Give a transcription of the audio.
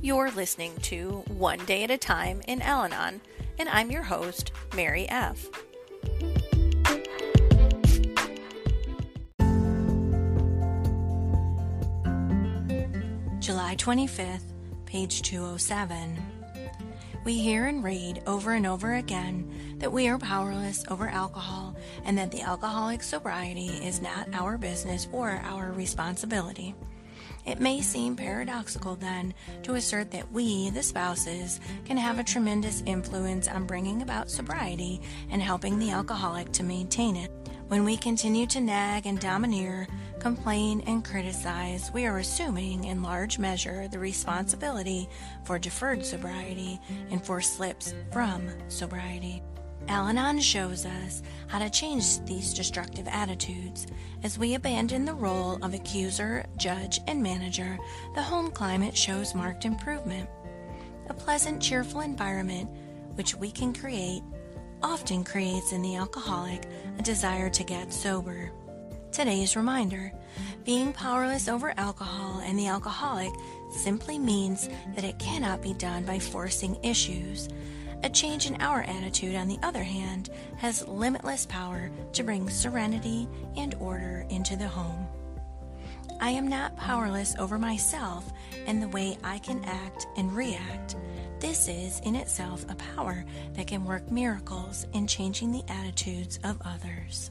You're listening to One Day at a Time in Al Anon, and I'm your host, Mary F. July 25th, page 207. We hear and read over and over again that we are powerless over alcohol and that the alcoholic sobriety is not our business or our responsibility. It may seem paradoxical then to assert that we, the spouses, can have a tremendous influence on bringing about sobriety and helping the alcoholic to maintain it. When we continue to nag and domineer, complain, and criticize, we are assuming in large measure the responsibility for deferred sobriety and for slips from sobriety. Al Anon shows us how to change these destructive attitudes. As we abandon the role of accuser, judge, and manager, the home climate shows marked improvement. A pleasant, cheerful environment, which we can create, often creates in the alcoholic a desire to get sober. Today's reminder being powerless over alcohol and the alcoholic simply means that it cannot be done by forcing issues. A change in our attitude, on the other hand, has limitless power to bring serenity and order into the home. I am not powerless over myself and the way I can act and react. This is in itself a power that can work miracles in changing the attitudes of others.